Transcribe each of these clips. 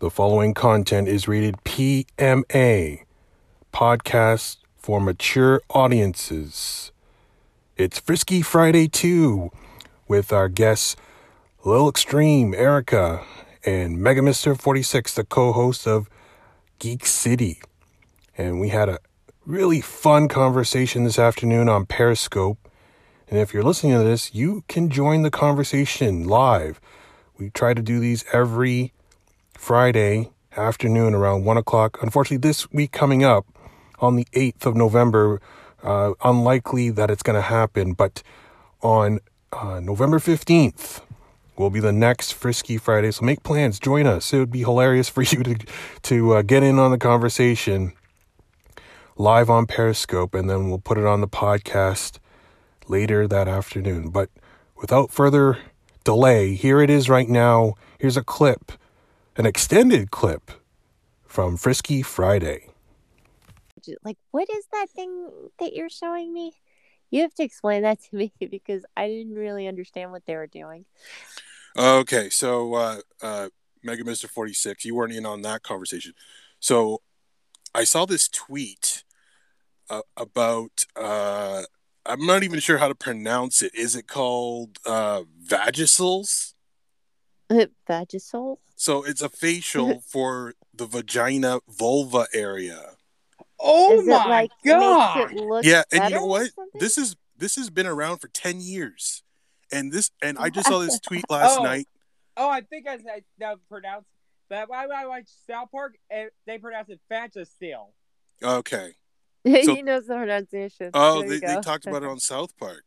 The following content is rated PMA, podcast for mature audiences. It's Frisky Friday 2 with our guests Lil Extreme, Erica, and Mega Mister 46, the co host of Geek City. And we had a really fun conversation this afternoon on Periscope. And if you're listening to this, you can join the conversation live. We try to do these every Friday afternoon around 1 o'clock. Unfortunately, this week coming up on the 8th of November, uh, unlikely that it's going to happen, but on uh, November 15th will be the next Frisky Friday. So make plans, join us. It would be hilarious for you to, to uh, get in on the conversation live on Periscope, and then we'll put it on the podcast later that afternoon. But without further delay, here it is right now. Here's a clip an extended clip from Frisky Friday. Like, what is that thing that you're showing me? You have to explain that to me because I didn't really understand what they were doing. Okay, so uh, uh, Mega Mister Forty Six, you weren't in on that conversation. So I saw this tweet uh, about. Uh, I'm not even sure how to pronounce it. Is it called uh, Vagisols? Vagisol? So it's a facial for the vagina vulva area. Oh Is it, my like, god! Makes it look Yeah, and you know what? This is this has been around for 10 years. And this and I just saw this tweet last Oh. night. Oh, I think I said that pronounced that. Why would I watch South Park? eh, They pronounce it Still. Okay. he knows the pronunciation. Oh, they, they talked about it on South Park.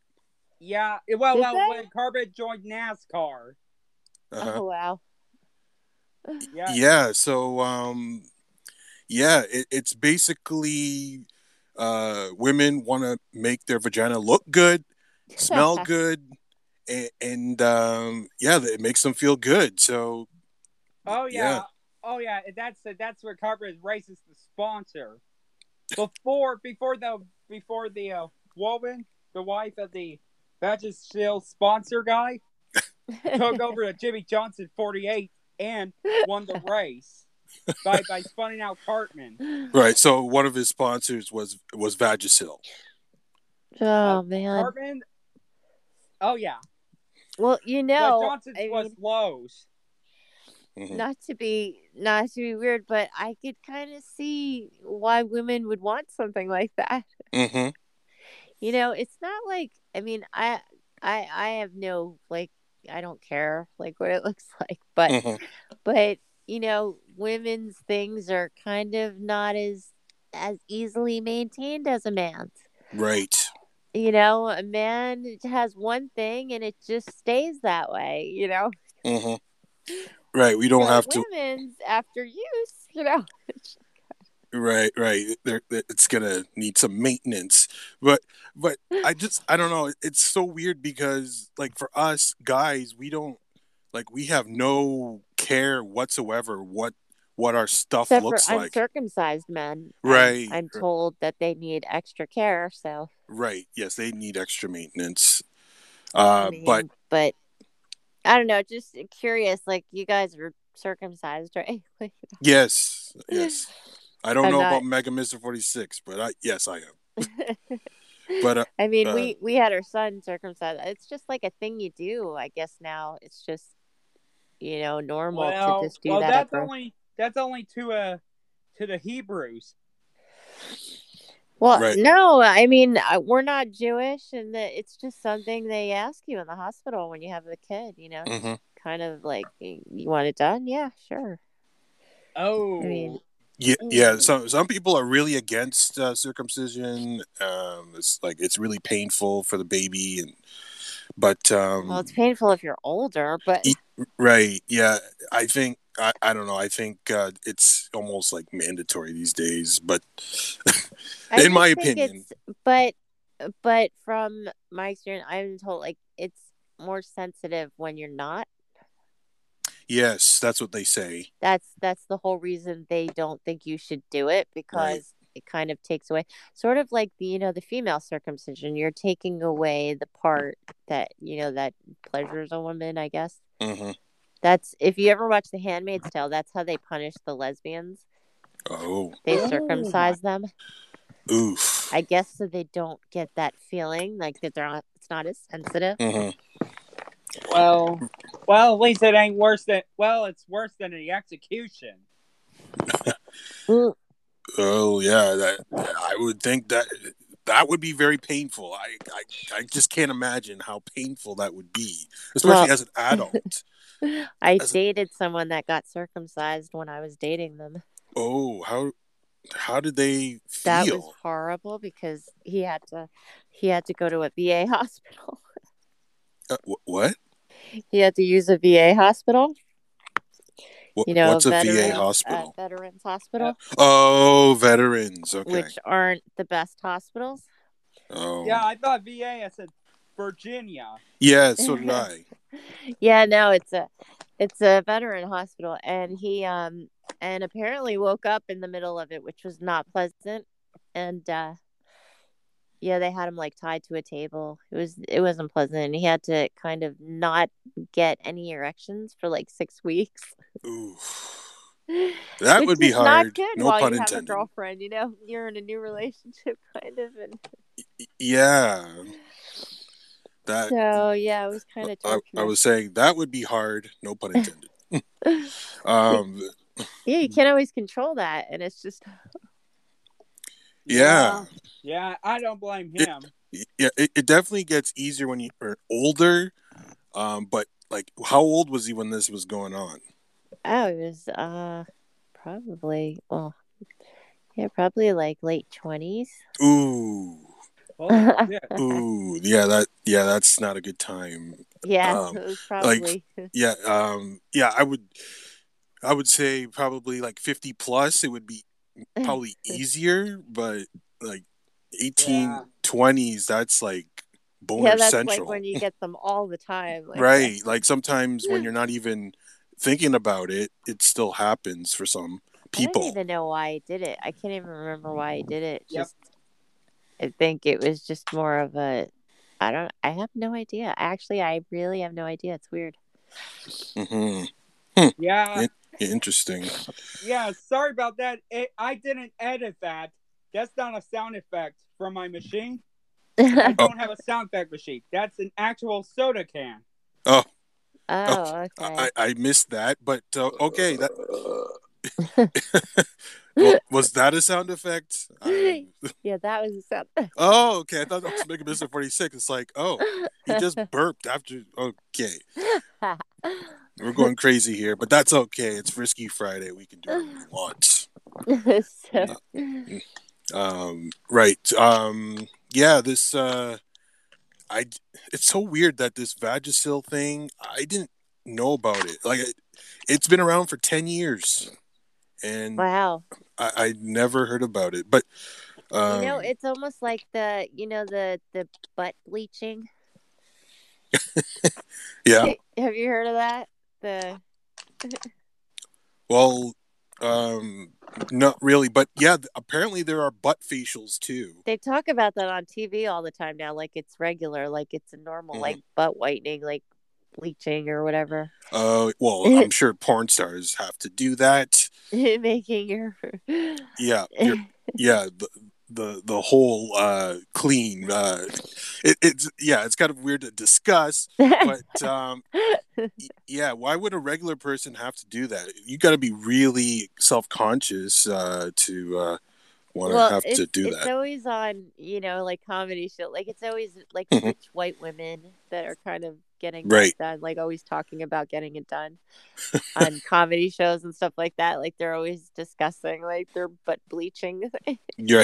Yeah. Well, Did well, they? when Cartman joined NASCAR. Uh-huh. Oh wow. Yeah. Yeah, so um yeah, it, it's basically uh women want to make their vagina look good, smell good, and, and um yeah, it makes them feel good. So Oh yeah. Yeah. Oh yeah. That's that's where Cartman races the sponsor. Before before the before the uh, woman, the wife of the Still sponsor guy, took over to Jimmie Johnson 48 and won the race by by spawning out Cartman. right, so one of his sponsors was was Vagisil. Oh man. Cartman. Oh yeah. Well, you No, know, Johnson's I was mean, Lowe's. Mhm. not to be not to be weird, but I could kind of see why women would want something like that. Mhm. You know, it's not like I mean, I I I have no like I don't care like what it looks like, but Mhm. but you know, women's things are kind of not as as easily maintained as a man's. Right. You know, a man has one thing and it just stays that way, you know. Mhm. Right, we don't But have to women's after use, you know. Right, right. There, there- it's gonna need some maintenance, but but I just I don't know. It's so weird because like for us guys, we don't like we have no care whatsoever what what our stuff Except looks for like. uncircumcised men. I'm- Right. I'm, told that they need extra care, so Right. Yes, they need extra maintenance. I Uh, mean, but but I don't know, just curious, like you guys are circumcised, right? Yes, yes. I don't I'm know not- about Mega Mister Forty Six, but I yes I am. But uh, I mean, uh, we we had our son circumcised. It's just like a thing you do, I guess. Now it's just you know normal Well, to just do well, that. at that's birth. only that's only to uh to the Hebrews. Well, Right. no, I mean uh, we're not Jewish, and the, it's just something they ask you in the hospital when you have a kid. You know, mhm. kind of like you want it done. Yeah, sure. Oh, I mean, Yeah, yeah. Some some people are really against uh, circumcision. Um, it's like it's really painful for the baby, and but um, well, it's painful if you're older, but right, yeah. I think I, I don't know. I think uh, it's almost like mandatory these days. But in my opinion. but but from my experience, I'm told like it's more sensitive when you're not. Yes, that's what they say. That's that's the whole reason they don't think you should do it because it kind of takes away sort of like the you know the female circumcision you're taking away the part that you know that pleasures a woman i guess hmm That's if you ever watch The Handmaid's Tale, that's how they punish the lesbians. Oh, They Oh. circumcise them. oof. I guess so they don't get that feeling like that they're not it's not as sensitive. Mhm. Well, well, at least it ain't worse than. Well, it's worse than the execution. Oh yeah, that I would think that that would be very painful. I I, I just can't imagine how painful that would be, especially Well- as an adult. I As a- dated someone that got circumcised when I was dating them. oh, how how did they That feel? was horrible because he had to he had to go to a VA hospital. Uh, wh- what? he had to use a VA hospital. What- You know, What's a VA hospital? uh, veterans hospital, oh, veterans. Okay. which aren't the best hospitals. oh, Yeah, I thought VA. I said Virginia. yeah. So did I. Yeah, no, it's a it's a veteran hospital and he um and apparently woke up in the middle of it, which was not pleasant. And uh yeah, they had him like tied to a table. It was it wasn't pleasant and he had to kind of not get any erections for like six weeks. That would be hard. Not good no while pun you have a intended. girlfriend, you know, you're in a new relationship kind of and Yeah. That so yeah, it was kind of I, I was saying that would be hard. No pun intended. um. Yeah, you can't always control that and it's just Yeah. Yeah, I don't blame It- him. Yeah. It, it definitely gets easier when you're older. Um. But like, how old was he when this was going on? Oh, it was uh probably well yeah, probably like late twenties. Ooh. Holy shit. Ooh. Yeah. That. Yeah. That's not a good time. yeah, Um, it was like- Yeah. Um. Yeah. I would. I would say probably like fifty plus. It would be probably easier, but like 1820s, Yeah. that's like boner yeah, that's central. like when you get them all the time. Like, right. Like sometimes when you're not even thinking about it, it still happens for some people. I don't even know why I did it. I can't even remember why I did it. Yep. Just I think it was just more of a I don't I have no idea. Actually I really have no idea. It's weird. hmm Yeah, Interesting. yeah. Sorry about that. It, I didn't edit that. That's not a sound effect from my machine. I don't have a sound effect machine. That's an actual soda can. oh, I, okay. I I missed that, but uh, okay. That Well, was that a sound effect? I- yeah, that was a sound Effect. oh, okay. I thought that was Mega Mister Forty Six. It's like, oh, he just burped after. Okay, we're going crazy here, but that's okay. It's Frisky Friday. We can do what we want. so, Um, right. Um, yeah. This. Uh, I. It's so weird that this Vagisil thing. I didn't know about it. Like, it, it's been around for ten years, and wow. I, I never heard about it. But um, you know, it's almost like the you know the the butt bleaching. yeah. Have you heard of that? The Well, um, not really, but yeah. Apparently, there are butt facials too. they talk about that on TV all the time now, like it's regular, like it's a normal, Mhm. like butt whitening, like bleaching or whatever, Uh, well, I'm sure porn stars have to do that. making your Yeah, you're- yeah. The, the whole uh, clean. Uh, it, it's yeah. It's kind of weird to discuss, but um, yeah. Why would a regular person have to do that? You got to be really self conscious uh, to uh, want to well, have to do it's that. It's always on, you know, like comedy show. Like it's always like Mhm. rich white women that are kind of getting Right. that done, like always talking about getting it done on comedy shows and stuff like that. Like they're always discussing like their butt bleaching. Yeah,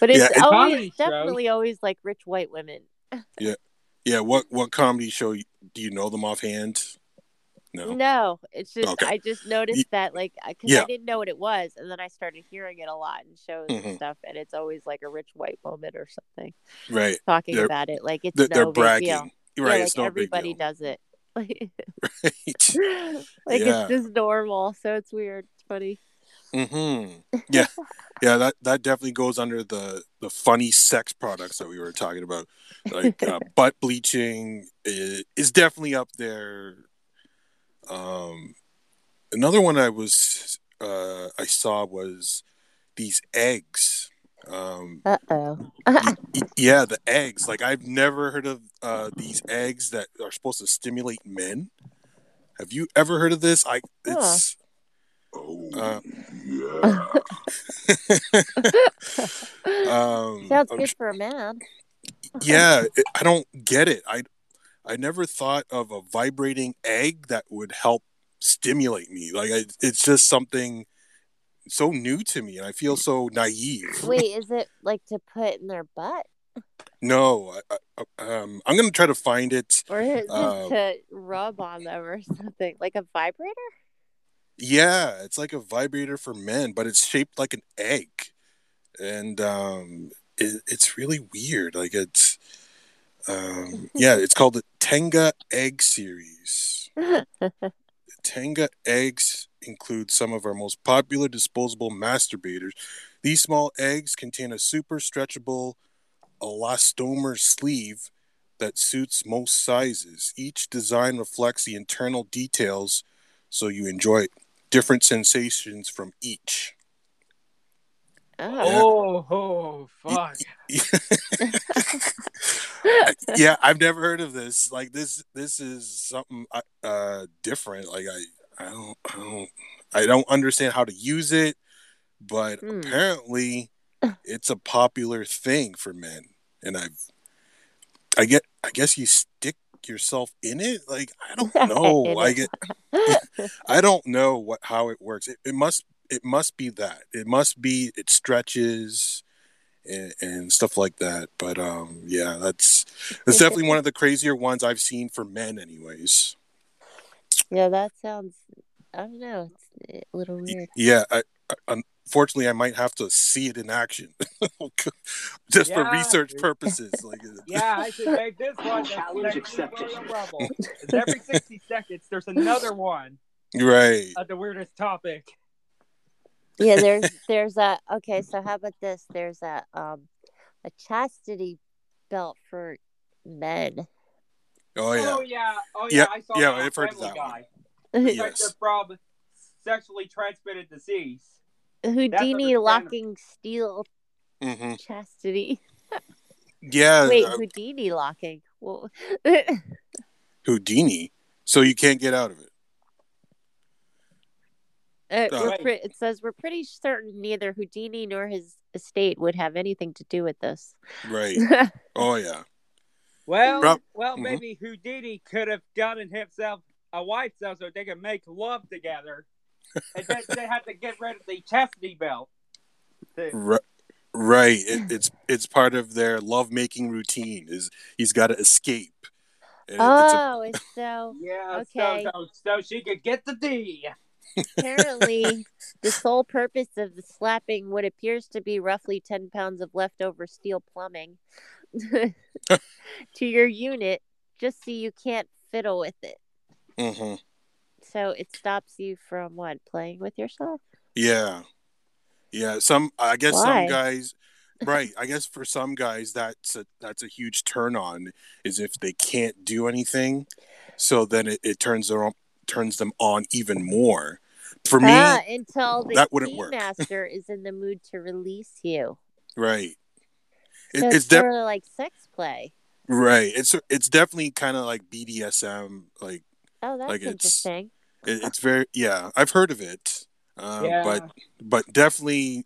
but it's Yeah, it- always Comedy shows. definitely always like rich white women. Yeah. Yeah. What what comedy show do you know them offhand? No. No, it's just Okay. I just noticed that like because Yeah. I didn't know what it was, and then I started hearing it a lot in shows Mhm. and stuff, and it's always like a rich white woman or something Right. talking They're- about it. Like it's They're, no they're bragging. deal. Right. yeah, like it's no everybody does it. Like, Right. like Yeah. it's just normal, so it's weird. It's funny. hmm Yeah, yeah. That that definitely goes under the the funny sex products that we were talking about. Like uh, butt bleaching is, is definitely up there. Um, another one I was uh, I saw was these eggs. Um, Uh oh. yeah, the eggs. Like I've never heard of uh, these eggs that are supposed to stimulate men. Have you ever heard of this? I it's Oh, uh, um, Sounds I'm good for a man. yeah it, i don't get it i i never thought of a vibrating egg that would help stimulate me like I, it's just something so new to me and i feel so naive Wait, is it like to put in their butt, no I, I, um, i'm gonna try to find it or is it Uh, to rub on them or something? Like a vibrator? yeah it's like a vibrator for men but it's shaped like an egg and um it, it's really weird like it's um yeah it's called the tenga egg series Tenga eggs include some of our most popular disposable masturbators. These small eggs contain a super stretchable elastomer sleeve that suits most sizes. Each design reflects the internal details so you enjoy different sensations from each. Oh. Oh, fuck. yeah, I've never heard of this. Like this this is something uh different. Like I I don't I don't I don't understand how to use it, but Hmm. apparently it's a popular thing for men. And I've I get I guess you stick yourself in it? Like I don't know. I it. get I don't know what how it works. It, it must it must be that. It must be it stretches and, and stuff like that. But um yeah, that's that's definitely one of the crazier ones I've seen for men anyways. yeah, that sounds. I don't know. It's a little weird. Yeah, I, I, unfortunately I might have to see it in action. Just for research purposes. Like Yeah, I should make this one Challenge accepted. Royal Rumble. 'Cause Every 60 seconds, there's another one right. of the weirdest topic. Yeah, there's there's a okay. So how about this? There's a um a chastity belt for men. Oh yeah. Oh yeah, oh yeah, Yeah, I saw yeah, that I've heard of Family that one. Guy. Yes. From sexually transmitted disease. Houdini locking steel hmm chastity. Yeah. Wait, uh, Houdini locking. Well, Houdini. So you can't get out of it. Uh, we're Right. pre- it says we're pretty certain neither Houdini nor his estate would have anything to do with this. Right. Oh yeah. Well, Rob- well, Mhm. maybe Houdini could have gotten himself a wife so so they could make love together, and then they had to get rid of the chastity belt. Right. Right. It, it's it's part of their lovemaking routine. Is he's got to escape. And it's a- oh, it's so Yeah, Okay. so, so so she could get the D. apparently the sole purpose of the slapping what appears to be roughly 10 pounds of leftover steel plumbing to your unit just so you can't fiddle with it. Mhm. So it stops you from what playing with yourself. Yeah. Yeah. Some I guess Why? some guys right. I guess for some guys that's a that's a huge turn on is if they can't do anything. So then it, it turns them turns them on even more. For me, Ah, until the that wouldn't work. master is in the mood to release you. right. It, So it's it's def- sort of like sex play. right. It's it's definitely kind of like BDSM like Oh, that's Like it's- interesting. it, it's very yeah i've heard of it uh, yeah, but but definitely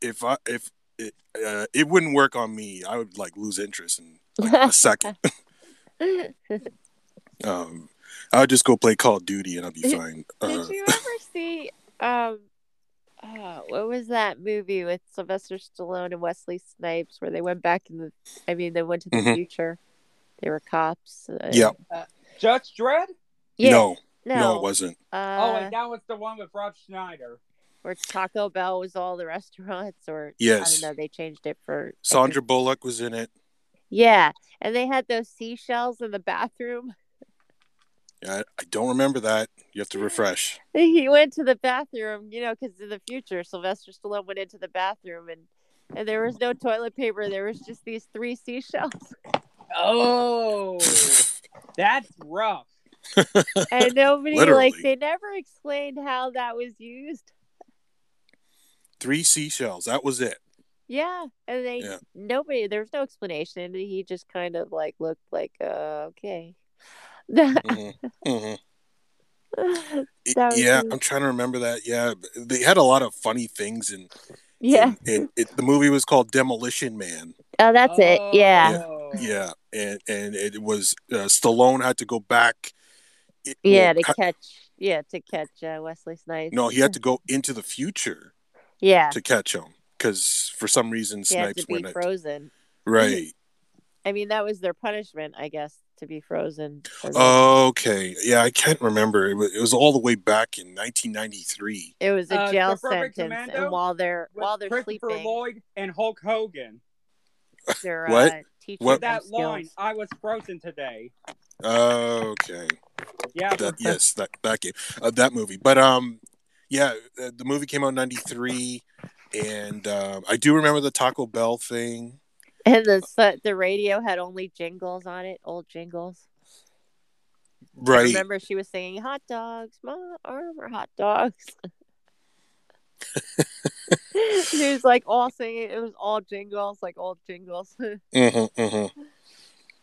if i if it, uh, it wouldn't work on me i would like lose interest in like, a second um i would just go play call of duty and i'll be fine uh, Did you ever see um uh, what was that movie with Sylvester Stallone and Wesley Snipes where they went back in the I mean they went to the Mhm. future. They were cops. Uh, yeah Judge Dredd. Yeah. no, No. no it wasn't oh, Uh, and that was the one with Rob Schneider. where Taco Bell was all the restaurants or I Yes. don't know, they changed it for sandra bullock was in it Yeah. And they had those seashells in the bathroom. I, I don't remember that you have to refresh He went to the bathroom, you know, because in the future, Sylvester Stallone went into the bathroom and and there was no toilet paper. There was just these three seashells. Oh, that's rough. and nobody like they never explained how that was used. Three seashells. That was it. Yeah, and they Yeah. nobody there was no explanation. He just kind of like looked like uh, okay. Mhm. Mhm. That was yeah, I'm trying to remember that. Yeah, they had a lot of funny things, and yeah. and it, the movie was called Demolition Man. Oh, that's it. Yeah. Oh. Yeah, and and it was uh, Stallone had to go back. it- Yeah, well, to ca- catch yeah, to catch uh, Wesley Snipes. no, he had to go into the future Yeah. to catch him because for some reason Snipes went frozen. right. I mean, that was their punishment, I guess, to be frozen. Okay, yeah, I can't remember. It was, it was all the way back in 1993. it was a Uh, jail The Perfect sentence, Commando and while they're while they're Christopher sleeping, Lloyd and Hulk Hogan. they're What? Uh, What? them That line. I was frozen today. Okay, Yeah, that yes, that that game, uh, that movie. But um, yeah, uh, the movie came out in '93, and um, I do remember the Taco Bell thing. And the the radio had only jingles on it, old jingles. Right. Remember, she was singing "Hot dogs, my armor, hot dogs." she was like all singing. It was all jingles, like old jingles. it Mm-hmm, mm-hmm.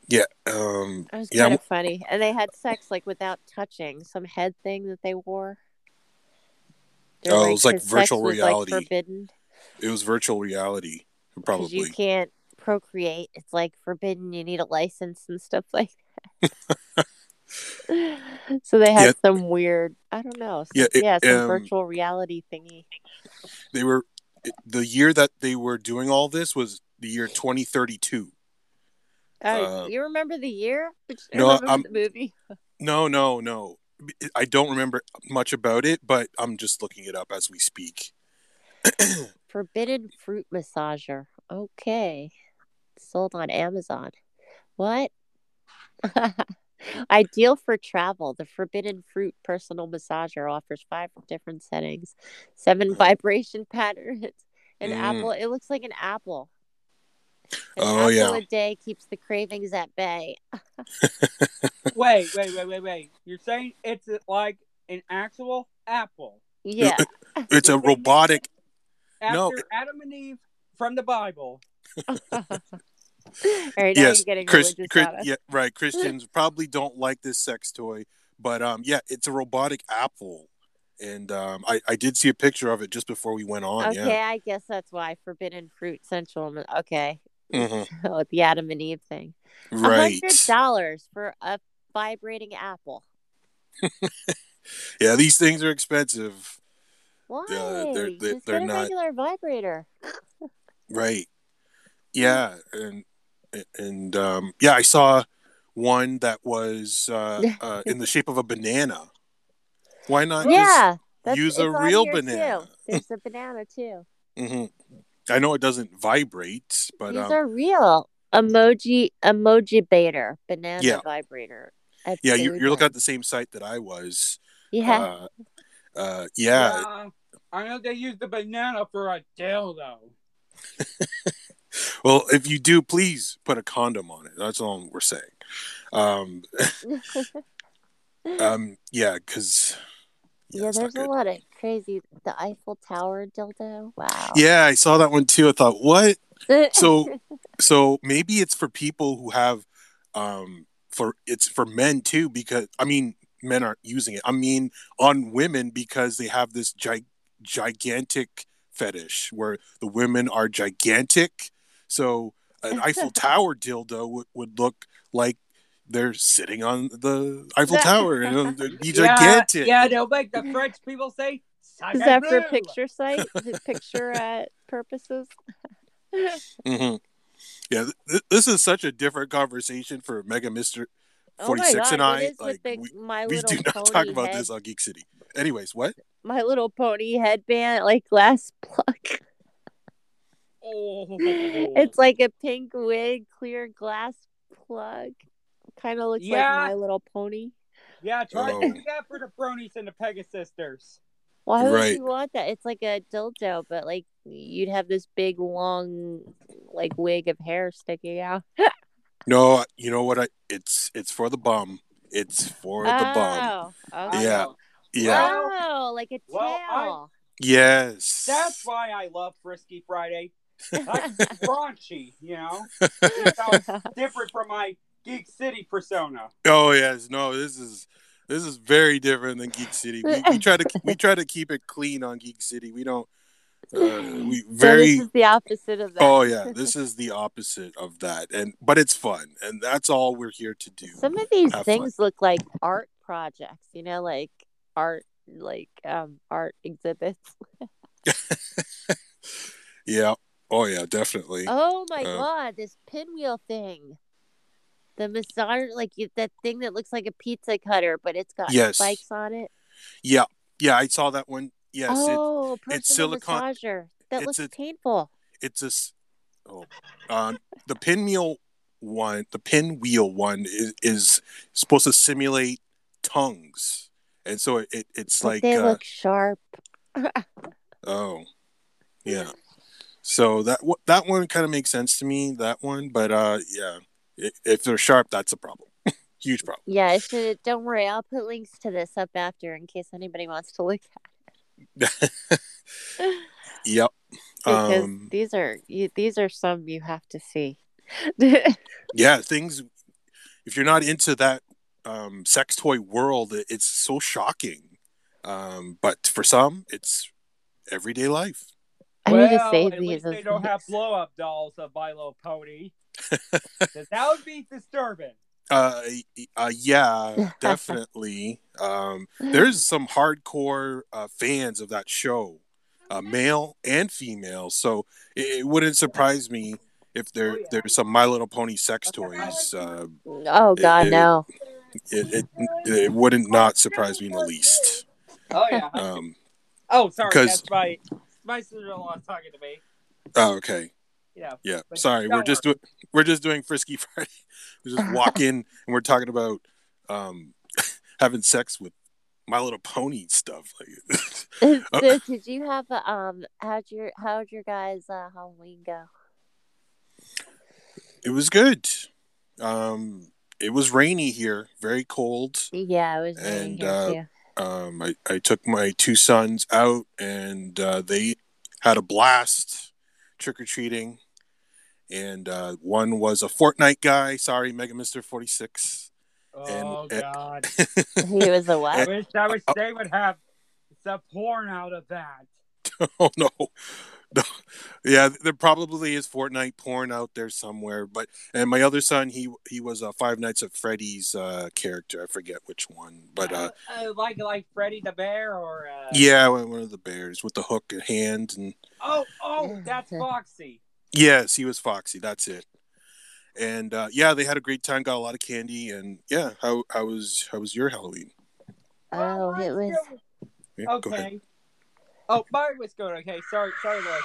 Yeah. Um. was Yeah, kind of funny, and they had sex like without touching some head thing that they wore. They're Oh, it was like virtual was, reality. like, forbidden It was virtual reality, probably. you can't procreate. It's like forbidden. You need a license and stuff like that. so they had Yeah. some weird, I don't know, some, Yeah, yeah, some um, virtual reality thingy. They were the year that they were doing all this was the year 2032. Oh, uh, you remember the year? No, I'm- the movie. No, no, no. I don't remember much about it, but I'm just looking it up as we speak. Forbidden fruit massager. Okay. Sold on Amazon. What? Ideal for travel. The Forbidden Fruit personal massager offers five different settings, seven vibration patterns, an Mm. apple. It looks like an apple. An Oh, apple yeah. a day keeps the cravings at bay. wait, wait, wait, wait, wait. You're saying it's like an actual apple Yeah. It's a robotic. after No. Adam and Eve from the Bible. All right, yes, getting Chris, Chris, yeah, right. Christians probably don't like this sex toy, but um, yeah, it's a robotic apple, and um, I I did see a picture of it just before we went on. Okay, I guess that's why Forbidden Fruit Central. Okay, Yeah, hmm oh, the Adam and Eve thing. Right. hundred dollars for a vibrating apple. Yeah, these things are expensive. Why? they're- they're- Just they're get a not- regular vibrator. Right. Yeah, and and um, yeah, I saw one that was uh, uh, in the shape of a banana. Why not? yeah, that's, use a real banana. Too. There's a banana too. hmm I know it doesn't vibrate, but These um, are real emoji emoji baiter banana Yeah. vibrator. at yeah, you're, you're looking at the same site that I was. Yeah. Uh, uh, yeah. Yeah, I know they use the banana for a dildo. Well, if you do, please put a condom on it. That's all we're saying. Um, um, yeah, because yeah, not there's a lot of crazy. The Eiffel Tower dildo. Wow. Yeah, I saw that one too. I thought, what? So- so maybe it's for people who have um for it's for men too because i mean men aren't using it i mean on women because they have this gi- gigantic fetish where the women are gigantic so an eiffel tower dildo would, would look like they're sitting on the eiffel tower and it'd be gigantic Yeah, yeah, they'll make the French people say, Is that for picture site? Picture uh, purposes? hmm yeah th- th- this is such a different conversation for mega mister Oh my 46 and i it is like with the, we, my we do not talk about head, this on geek city anyways what My little pony headband, like glass plug. Oh. It's like a pink wig, clear glass plug. Kind of looks Yeah. like My Little Pony. yeah, try Oh. to do that for the Bronies and the Pegasisters. Why would Right. you want that? It's like a dildo, but like you'd have this big, long, like wig of hair sticking out. No, you know what? I it's it's for the bum. It's for the bum. Oh, okay. Yeah. Yeah. Oh, like a Well, I- tail. Yes. That's why I love Frisky Friday. That's raunchy, you know. It different from my Geek City persona. Oh yes, no. This is this is very different than Geek City. We, we try to we try to keep it clean on Geek City. We don't. Uh, we So very. this is the opposite of that. Oh yeah, this is the opposite of that, and but it's fun, and that's all we're here to do. Some of these Have things look like art projects, you know, like art, like um, art exhibits. Yeah. Oh yeah, definitely. Oh my Uh, god, this pinwheel thing. The massage, like you, that thing that looks like a pizza cutter, but it's got Yes. spikes on it. Yeah, yeah, I saw that one. Yes, oh, personal it's silicone- massager. That it's looks a- painful. it's a. Oh, um, the pinwheel one, the pinwheel one is, is supposed to simulate tongues, and so it, it it's But like they uh, look sharp. Oh, yeah. So that that one kind of makes sense to me. That one, but uh, yeah, if they're sharp, that's a problem. Huge problem. Yeah, I should. Don't worry, I'll put links to this up after in case anybody wants to look at. it. Yep. Because Um, these are you, these are some you have to see. yeah, things. If you're not into that um, sex toy world, it- it's so shocking. Um, but for some, it's everyday life. I well, need to save at these. least they don't have blow up dolls of My Little Pony. 'Cause that would be disturbing. Uh, uh yeah, definitely. Um, there's some hardcore uh, fans of that show, uh, male and female. So it, it wouldn't surprise me if there Oh, yeah. there's some My Little Pony sex toys. Uh, Oh God, it- no! it, it it wouldn't not surprise me in the least. Oh yeah. Um, Oh, sorry. 'Cause- That's my my sister-in-law talking to me. oh, okay, Yeah. yeah. Sorry, we're just doing we're just doing Frisky Friday. We just walk in and we're talking about um, having sex with My Little Pony stuff. Like, so, did you have a, um? How'd your how'd your guys' uh, Halloween go? it was good. Um, it was rainy here, very cold. Yeah, it was raining And, here uh, too. Um, I, I took my two sons out and uh, they had a blast trick or treating. And uh, one was a Fortnite guy. Sorry, Mega Mister 46. Oh and- God. He was a I what? I wish I wish they would have some porn out of that. oh, no. No. Yeah, there probably is Fortnite porn out there somewhere. But and my other son, he he was a Five Nights at Freddy's uh, character. I forget which one, but uh, uh, like like Freddy the Bear or uh... yeah, one of the bears with the hook hand and Oh oh, that's Foxy. Yes, he was Foxy. That's it. And uh, yeah, they had a great time. Got a lot of candy, and yeah, how how was how was your Halloween? Oh, it was. good. Yeah, go ahead. Okay. Oh, mine was good. Okay, sorry, sorry, Lexington.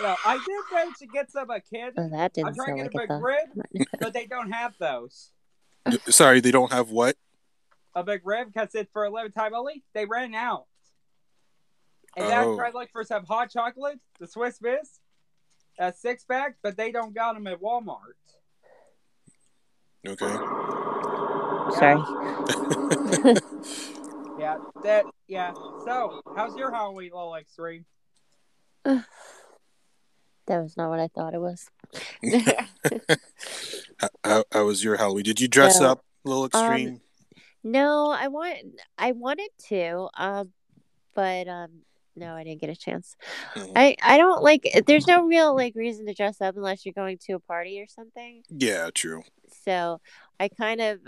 Well, I did manage to get some a kid. Oh, that didn't I'm didn't trying sound to get a a thought. McRib, but they don't have those. Sorry, they don't have what? A McRib because it's for a limited time only. They ran out. And then Oh. I tried to look for some hot chocolate, the Swiss Miss, a six pack, but they don't got them at Walmart. Okay. Sorry. Yeah, that. Yeah. So, how's your Halloween, little extreme? That was not what I thought it was. How, how, how was your Halloween? Did you dress No. up a little extreme? no, I want. I wanted to, um, but um, no, I didn't get a chance. Mhm. I I don't like. There's no real like reason to dress up unless you're going to a party or something. yeah, true. So I kind of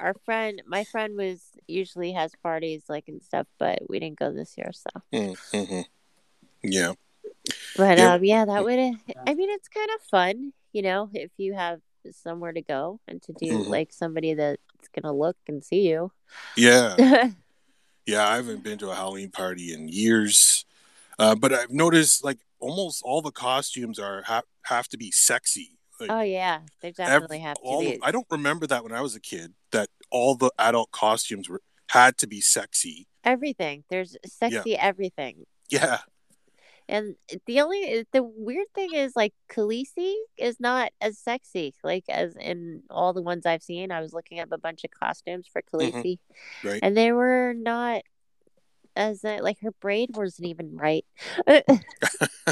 our friend, my friend was usually has parties like and stuff, but we didn't go this year. So, Mm-hmm. Yeah. but Yeah. um, yeah, that would. I mean, it's kind of fun, you know, if you have somewhere to go and to do Mhm. like somebody that's gonna look and see you. Yeah. Yeah, I haven't been to a Halloween party in years. Uh, but I've noticed like almost all the costumes are ha- have to be sexy. Like, oh yeah, they ev- definitely have to all be. of- I don't remember that when I was a kid that all the adult costumes were had to be sexy. Everything there's sexy everything. Yeah. And the only the weird thing is like Khaleesi is not as sexy like as in all the ones I've seen. I was looking up a bunch of costumes for Khaleesi, Right. and they were not as uh, like her braid wasn't even right.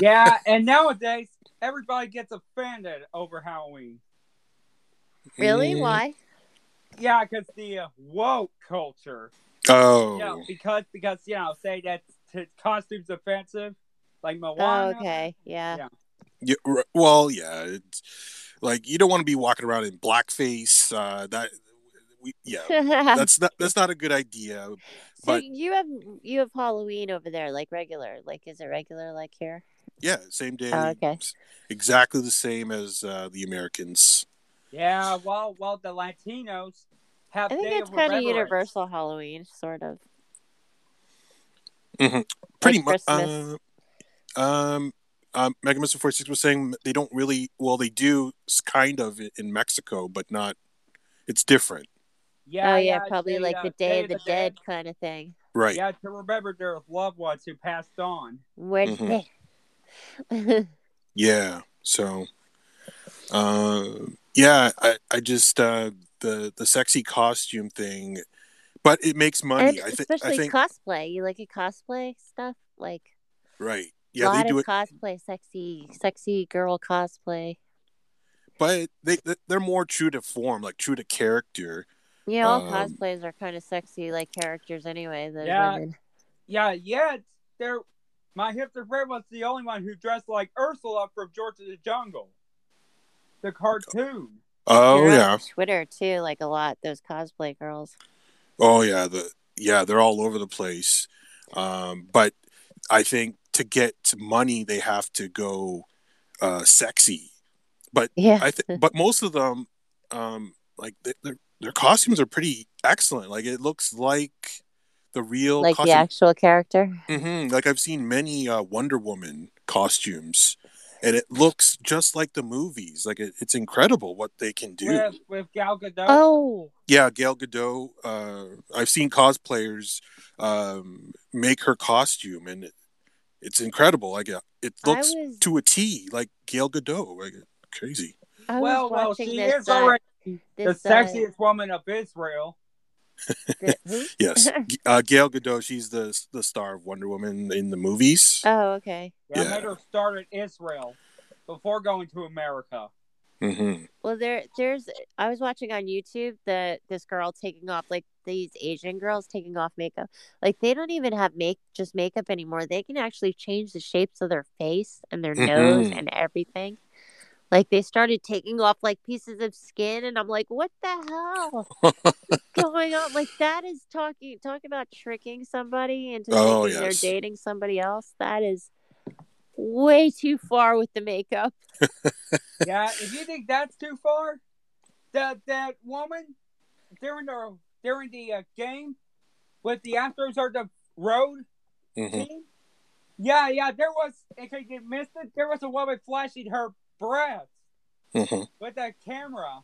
Yeah, and nowadays everybody gets offended over Halloween. really? Why? Yeah, because the uh, woke culture. Oh. You know, because because you know, say that t- costumes offensive, like Oh, Moana. okay, yeah. Yeah. Yeah, r- well, yeah. It's like you don't want to be walking around in blackface. Uh, that we, yeah, that's not that's not a good idea. so but- you have you have Halloween over there, like regular. Like, is it regular like here? Yeah, same day. Oh, okay. Exactly the same as uh, the Americans. Yeah, well, well, the Latinos have I think Day it's of kind of universal Halloween, sort of. Pretty Like much. Uh, um, um, Mega Mister Forty Six was saying they don't really. Well, they do kind of in Mexico, but not. It's different, Yeah, oh yeah, it's probably a, like uh, the Day of the Dead kind of thing. right? Yeah, to remember their loved ones who passed on. Where Mhm. They? Yeah. So, uh, yeah, I, I just uh, the the sexy costume thing, but it makes money. and I think. especially I think. cosplay. You like a cosplay stuff, like Right. a Yeah, lot they do of it, cosplay, sexy, sexy girl cosplay. but they they're more true to form, like true to character. Yeah, all Um, cosplays are kind of sexy, like characters anyway. The Yeah. women. Yeah, yet there, my hipster friend was the only one who dressed like Ursula from George of the Jungle, the cartoon. Oh They're on yeah. Twitter too, like a lot. Those cosplay girls. Oh yeah. The yeah, they're all over the place. Um, but I think to get money, they have to go uh, sexy. Yeah, I think, but most of them, um, like their their costumes are pretty excellent. Like it looks like the real like the actual character. Mm-hmm. Like I've seen many uh, Wonder Woman costumes, and it looks just like the movies. Like it, it's incredible what they can do. with with Gal Gadot. Oh, Yeah, Gail Gadot. Uh, I've seen cosplayers um, make her costume, and it, it's incredible. Like uh, it looks was to a T like Gail Gadot. Like crazy. I well, well, she this. is uh, already the this, uh, sexiest woman of Israel. the- who? Yes, uh, Gail Gadot. She's the the star of Wonder Woman in the movies. oh, okay. Yeah, Yeah. made her start in Israel before going to America. hmm Well, there, there's. I was watching on YouTube that this girl taking off like these Asian girls taking off makeup. Like they don't even have make just makeup anymore. They can actually change the shapes of their face and their nose Mhm. and everything. Like they started taking off like pieces of skin, and I'm like, what the hell is going on? Like that is talking talking about tricking somebody into Oh, thinking yes. they're dating somebody else. That is way too far with the makeup. Yeah, if you think that's too far, that that woman during the during the uh, game with the Astros or the road hmm team. Yeah, yeah, there was. In case you missed it, there was a woman flashing her breasts hmm with that camera.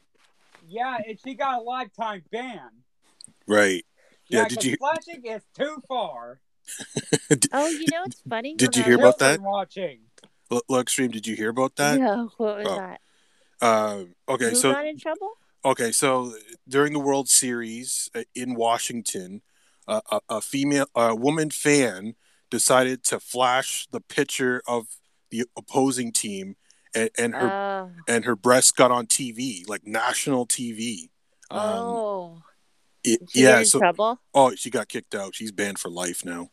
Yeah, and she got a lifetime ban. Right. Yeah, Yeah, did 'cause you- flashing is too far. Oh, you know what's funny? Did When you hear about that? Children Watching. L- Look, stream. Did you hear about that? No, what was Oh, that? Uh, okay, Who so got in trouble? Okay, so during the World Series uh, in Washington, uh, a, a female, a woman fan decided to flash the picture of the opposing team, and, and her Oh, and her breast got on TV, like national TV. Um, oh, it- she yeah, so trouble? oh, she got kicked out. She's banned for life now.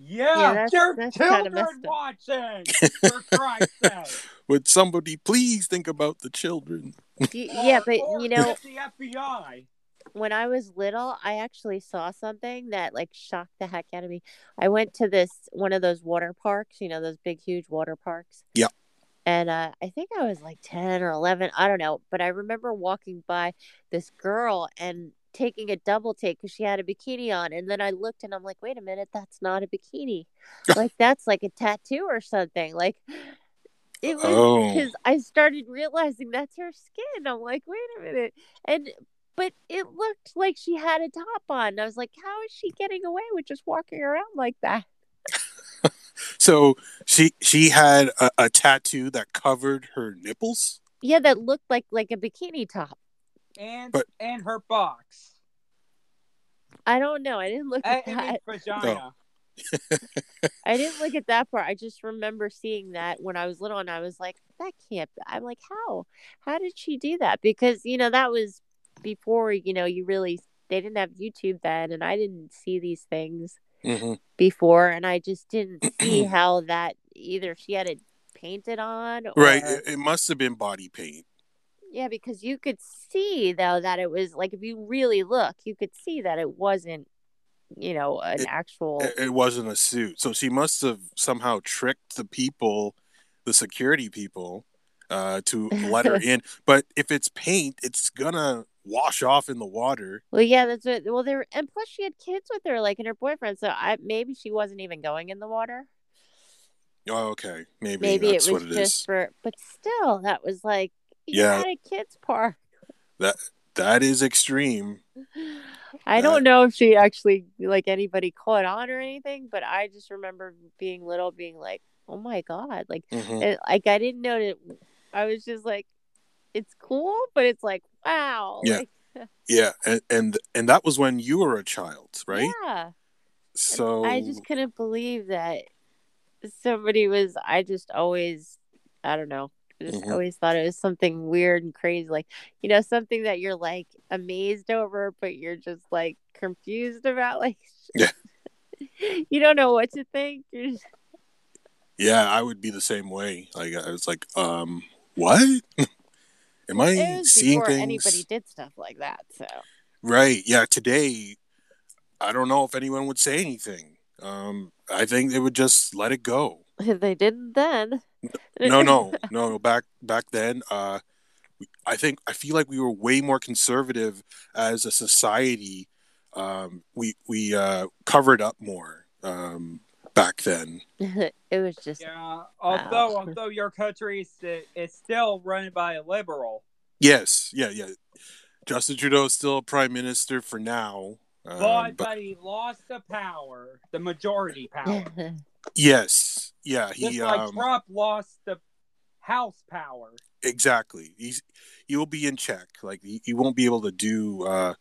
Yeah, that's- there are that's children watching. For Christ's sake. Would somebody please think about the children? Y- yeah, but you know, the FBI. when I was little, I actually saw something that like shocked the heck out of me. I went to this one of those water parks, you know, those big, huge water parks. Yeah. And uh, I think I was like 10 or 11. I don't know. But I remember walking by this girl and taking a double take because she had a bikini on. And then I looked and I'm like, wait a minute, that's not a bikini. like, that's like a tattoo or something. Like, it was Oh. because I started realizing that's her skin. I'm like, wait a minute. And but it looked like she had a top on. I was like, how is she getting away with just walking around like that? So she she had a, a tattoo that covered her nipples. Yeah, that looked like like a bikini top. and But- and her box. I don't know. I didn't look I, at I that. mean, vagina. Oh. I didn't look at that part. I just remember seeing that when I was little, and I was like, "That can't." Be. I'm like, "How? How did she do that?" Because you know that was before you know you really they didn't have YouTube then, and I didn't see these things hmm before, and I just didn't see how that either she had it painted on, or, Right. It, must have been body paint. Yeah, because you could see though that it was like if you really look, you could see that it wasn't, you know, an It- actual. It wasn't a suit. So she must have somehow tricked the people, the security people, uh, to let her in. But if it's paint, it's gonna wash off in the water. Well, yeah, that's what. Well, there and plus she had kids with her, like and her boyfriend. So I maybe she wasn't even going in the water. Oh, okay. Maybe, Maybe that's it was what it just is. for. But still, that was like you Yeah. had a kids park. That That is extreme. I That- don't know if she actually like anybody caught on or anything, but I just remember being little, being like, "Oh my god!" Like, Mhm. it, like I didn't know that. I was just like, "It's cool," but it's like, "Wow!" Yeah. Like, Yeah, and, and and that was when you were a child, right? Yeah. So I just couldn't believe that somebody was. I just always, I don't know. I just Mhm. always thought it was something weird and crazy, like you know, something that you're like amazed over, but you're just like confused about. Like, Yeah. you don't know what to think. You're just, yeah, I would be the same way. Like I was like, um, what? Am I it was seeing before things? anybody did stuff like that. So Right. Yeah. Today, I don't know if anyone would say anything. Um, I think they would just let it go. they didn't then. No, no, no, no. Back back then, uh, I think I feel like we were way more conservative as a society. Um, we we uh, covered up more um, back then. it was just Yeah. Although although your country is is still run by a liberal, Yes. Yeah. Yeah. Justin Trudeau is still prime minister for now. Um, but, but but he lost the power, the majority power. yes, yeah, Just he like um, Trump lost the House power. exactly he's he will be in check like he, he won't be able to do uh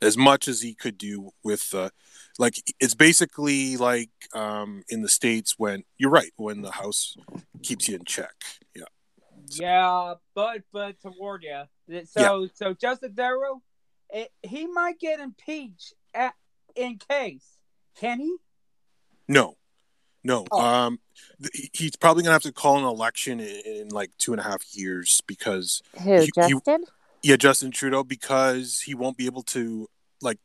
as much as he could do with uh like it's basically like um in the states when you're right when the house keeps you in check yeah Yeah, but but toward you. So so Justin Trudeau, it, he might get impeached at, in case. Can he? no no Oh. um th- he's probably gonna have to call an election in, in like two and a half years because who You- you- Justin? yeah justin trudeau because he won't be able to like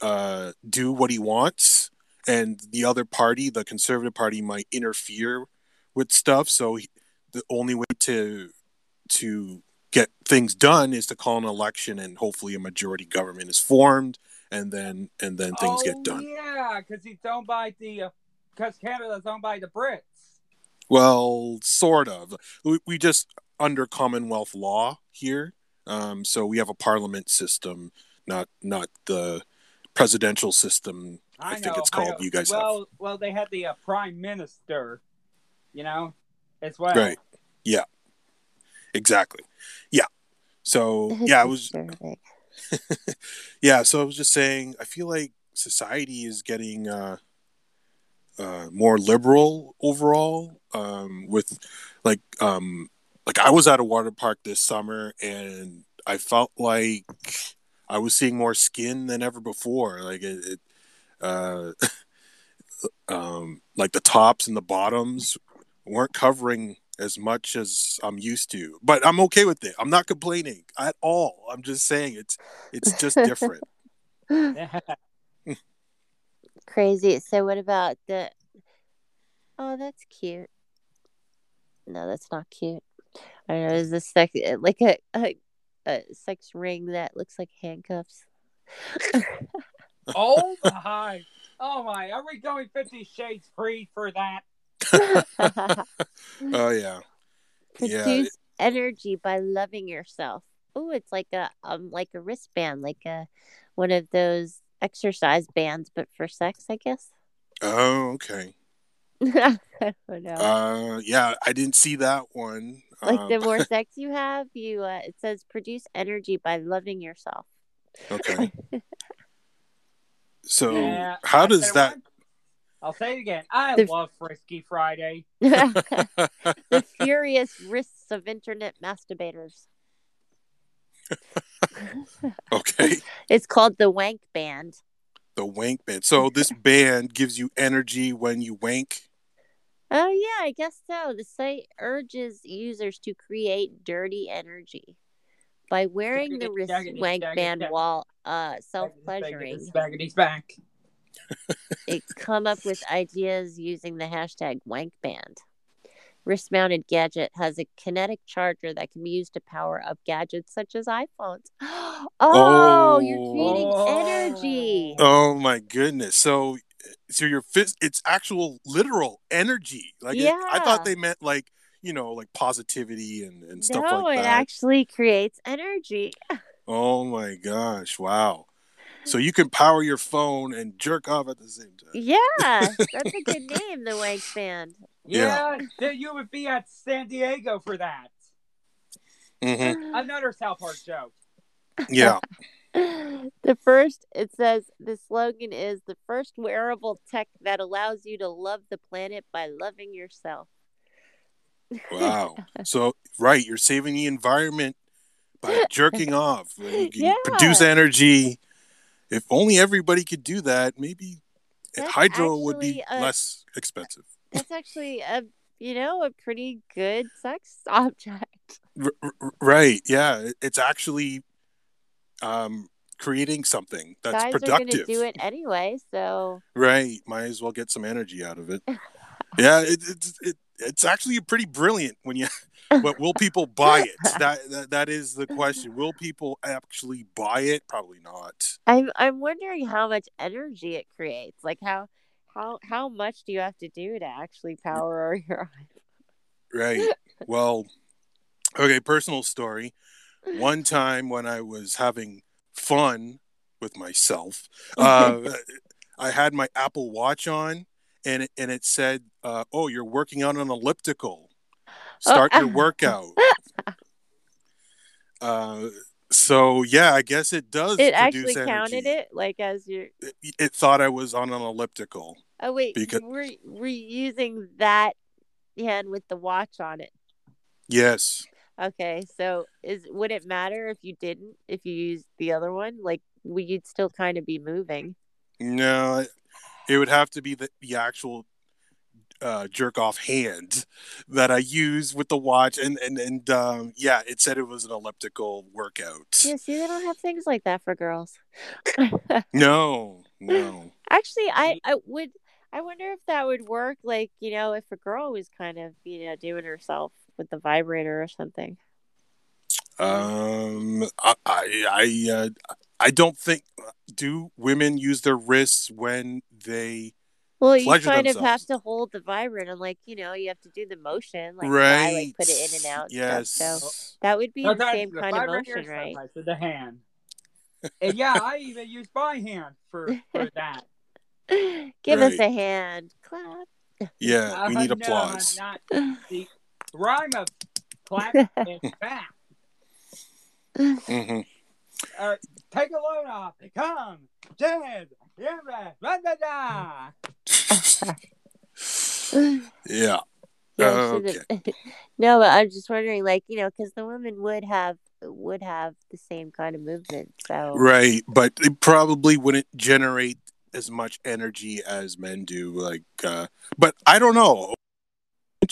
uh do what he wants and the other party the conservative party might interfere with stuff. So he, the only way to to get things done is to call an election and hopefully a majority government is formed and then and then things oh, get done. Yeah, because he's owned by the because Canada's owned by the Brits. well sort of. We, we just under commonwealth law here um so we have a parliament system not not the presidential system I think know, it's called. You guys have. well, well, they had the uh, prime minister, you know, as well. Right. Yeah. Exactly. Yeah. So yeah, I was yeah, so I was just saying I feel like society is getting uh uh more liberal overall um with like um like I was at a water park this summer and I felt like I was seeing more skin than ever before like it, it uh um like the tops and the bottoms weren't covering as much as I'm used to. But I'm okay with it. I'm not complaining at all. I'm just saying it's it's just different. Crazy. So what about the? Oh, that's cute. No, that's not cute. I don't know. Is this sex like a, a a sex ring that looks like handcuffs? oh my! Oh my! Are we going Fifty Shades free for that? oh yeah. Yeah. Produce energy by loving yourself. Oh, it's like a um like a wristband, like a one of those exercise bands, but for sex, I guess. Oh, okay. I don't know. Uh, yeah, I didn't see that one. like Um, the more sex you have, you uh, it says produce energy by loving yourself. okay. So Yeah, how does that? one. I'll say it again. I The- love Frisky Friday. the furious wrists of internet masturbators. okay, It's called the Wank Band. the wank band. So this band gives you energy when you wank. Oh yeah, I guess so. The site urges users to create dirty energy by wearing the Jaggedy, wrist jaggedy, wank band jaggedy. while uh, self-pleasuring. Spaghetti's back. it come up with ideas using the hashtag wankband. Wrist mounted gadget has a kinetic charger that can be used to power up gadgets such as iPhones. Oh, you're creating Oh. energy. Oh my goodness! So, so your phys- it's actual literal energy. Like it- I thought they meant like you know like positivity and and stuff like that. no, it actually creates energy. Oh my gosh! Wow. So you can power your phone and jerk off at the same time. Yeah, that's a good name, the Wank Band. Yeah. Yeah, then you would be at San Diego for that. hmm Another South Park joke. Yeah. the first, it says the slogan is the first wearable tech that allows you to love the planet by loving yourself. Wow. So right, you're saving the environment by jerking off. You can Yeah. produce energy. If only everybody could do that, maybe That's hydro would be a- less expensive. That's actually a you know a pretty good sex object. R- r- right. Yeah. It's actually um, creating something that's Guys are productive. going to do it anyway, so Right. Might as well get some energy out of it. yeah. It, it's it, it's actually pretty brilliant when you. But will people buy it? That, that that is the question. Will people actually buy it? Probably not. I'm I'm wondering how much energy it creates. Like how how how much do you have to do to actually power your Right. Well, okay, personal story. One time when I was having fun with myself, uh, I had my Apple Watch on and it, and it said, uh, "Oh, you're working on an elliptical. Start your workout." Uh, so yeah, I guess it does. It actually energy. counted it like as your It, it thought I was on an elliptical. Oh wait, Because- we're we're using that hand with the watch on it. Yes. Okay, so is would it matter if you didn't if you used the other one? Like, would you'd still kind of be moving? No, it would have to be the, the actual uh, jerk off hand that I use with the watch, and and and um, yeah, it said it was an elliptical workout. Yeah, see, they don't have things like that for girls. No, no. Actually, I I would I wonder if that would work. Like, you know, if a girl was kind of you know doing herself with the vibrator or something. Um, I I I, uh, I don't think do women use their wrists when they Well, you Pleasure kind of have to hold the vibrator, and like you know, you have to do the motion, like the guy, right like put it in and out. and Yes. stuff. So that would be Sometimes the same the kind of motion, right? sometimes with the hand. and yeah, I even use my hand for, for that. Give us a hand clap. yeah, we Uh, need no, applause. not the rhyme of clap and back. hmm Uh, take a load off. Come, Jed, yeah, da, da, da. Yeah. Yeah, Oh, no, but I'm just wondering, like you know, because the women would have would have the same kind of movement. So Right, but it probably wouldn't generate as much energy as men do. Like, uh, but I don't know.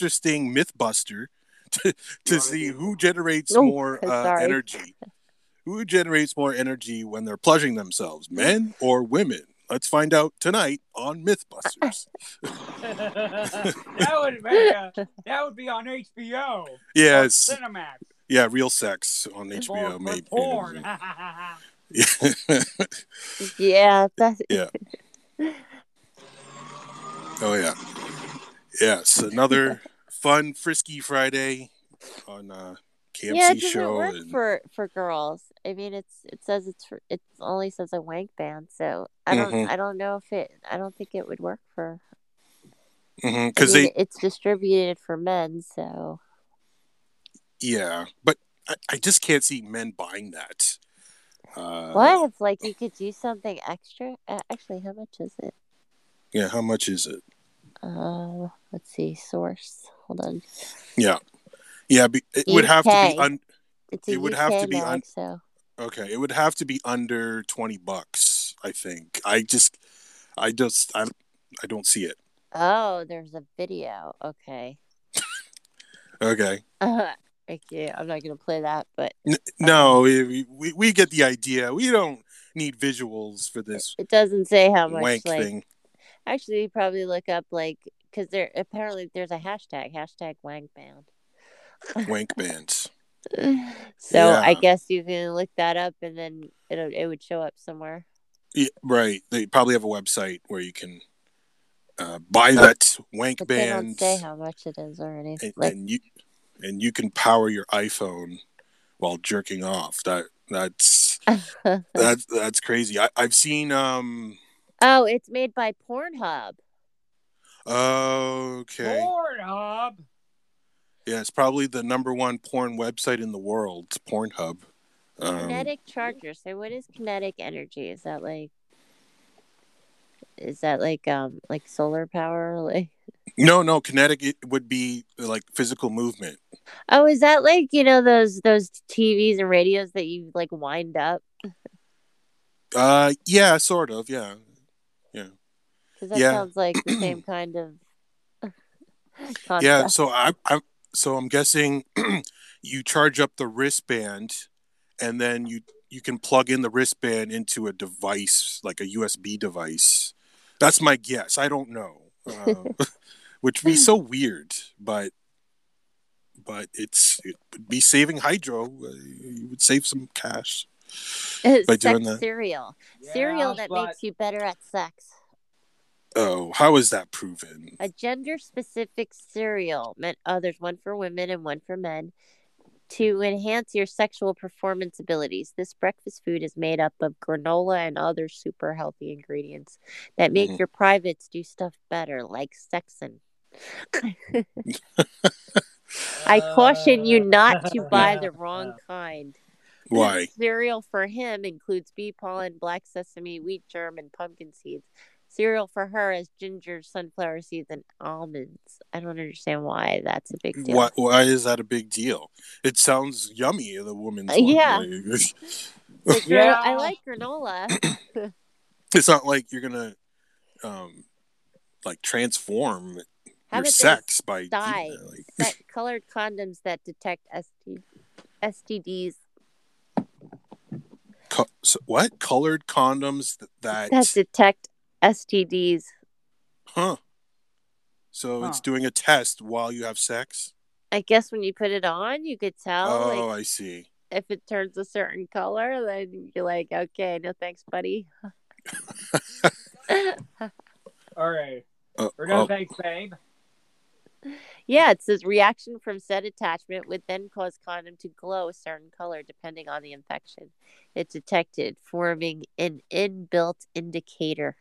Interesting MythBuster to, to see who generates Oh, more uh, energy. Who generates more energy when they're pleasuring themselves, men or women? Let's find out tonight on MythBusters. that would make a, that would be on HBO. yes, Or Cinemax. yeah, real sex on For, HBO, for maybe. porn. yeah, that's Yeah. Oh yeah. Yes, another fun frisky Friday on uh KMC yeah, it doesn't show. work and- for for girls. I mean, it's it says it's for, it only says a wank band, so I don't Mhm. I don't know if it I don't think it would work for because I mean, they it's distributed for men, so yeah, but I, I just can't see men buying that. Uh, what if like you could do something extra? Uh, actually, how much is it? Yeah, how much is it? Uh, let's see, source. Hold on, Yeah, yeah, be, it would have to be un, it's It would UK have to be un- so okay. It would have to be under twenty bucks. I think. I just, I just, I, I don't see it. oh, there's a video. Okay, Okay. uh, okay, I'm not gonna play that, but N- no, we, we we get the idea. We don't need visuals for this it doesn't say how much. like, thing. Actually, you probably look up like because there apparently there's a hashtag hashtag wank band. Wank bands. So I guess you can look that up, and then it it would show up somewhere. Yeah, right. They probably have a website where you can uh, buy that wank But they don't band, say how much it is or anything. and, Like, and you and you can power your iPhone while jerking off. That that's that's that's crazy. I, I've seen um. Oh, it's made by Pornhub. Okay. Pornhub. Yeah, it's probably the number one porn website in the world, It's Pornhub. Um, Kinetic charger. So what is kinetic energy? Is that like is that like um like solar power? Like no, no, kinetic it would be like physical movement. Oh, is that like, you know, those those TVs and radios that you like wind up? Uh, yeah, sort of, yeah. Because that Yeah. sounds like the same kind of concept. Yeah, so I, I, so I'm guessing you charge up the wristband, and then you you can plug in the wristband into a device like a USB device. That's my guess. I don't know, uh, which would be so weird, but but it's it would be saving hydro. Uh, You would save some cash. by doing that. cereal. Yeah, cereal that but- makes you better at sex. Oh, how is that proven? A gender specific cereal meant oh, there's one for women and one for men. To enhance your sexual performance abilities, this breakfast food is made up of granola and other super healthy ingredients that make Mhm. your privates do stuff better, like sexing. I caution you not to buy the wrong kind. Why? Cereal for him includes bee pollen, black sesame, wheat germ, and pumpkin seeds. Cereal for her is ginger, sunflower seeds, and almonds. I don't understand why that's a big deal. Why, why is that a big deal? It sounds yummy. The woman's Uh, yeah. Like, Yeah. I like granola. it's not like you're gonna um like transform How your sex by eating dye like, colored condoms that detect ST- STDs co- so what colored condoms th- that, that detect STDs. huh so it's doing a test while you have sex I guess when you put it on, you could tell oh like i see if it turns a certain color, then you're like, okay, no thanks, buddy. All right. Uh, We're gonna oh, thanks, babe. Yeah, it says reaction from said attachment would then cause condom to glow a certain color depending on the infection. it detected, forming an inbuilt indicator.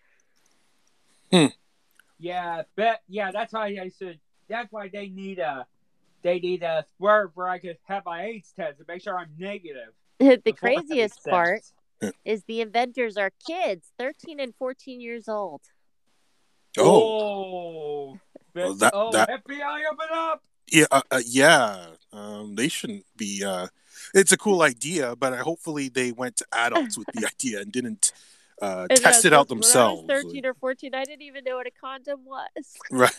Yeah, bet. Yeah, that's why I said. That's why they need a. They need a swerve where I could have my AIDS test to make sure I'm negative. the craziest part is the inventors are kids, 13 and 14 years old. oh Oh, Well, that- oh that- FBI, open up! yeah uh, uh, yeah um they shouldn't be uh it's a cool idea but I, hopefully they went to adults with the idea and didn't uh And test it out themselves When I was 13 or 14, I didn't even know what a condom was. right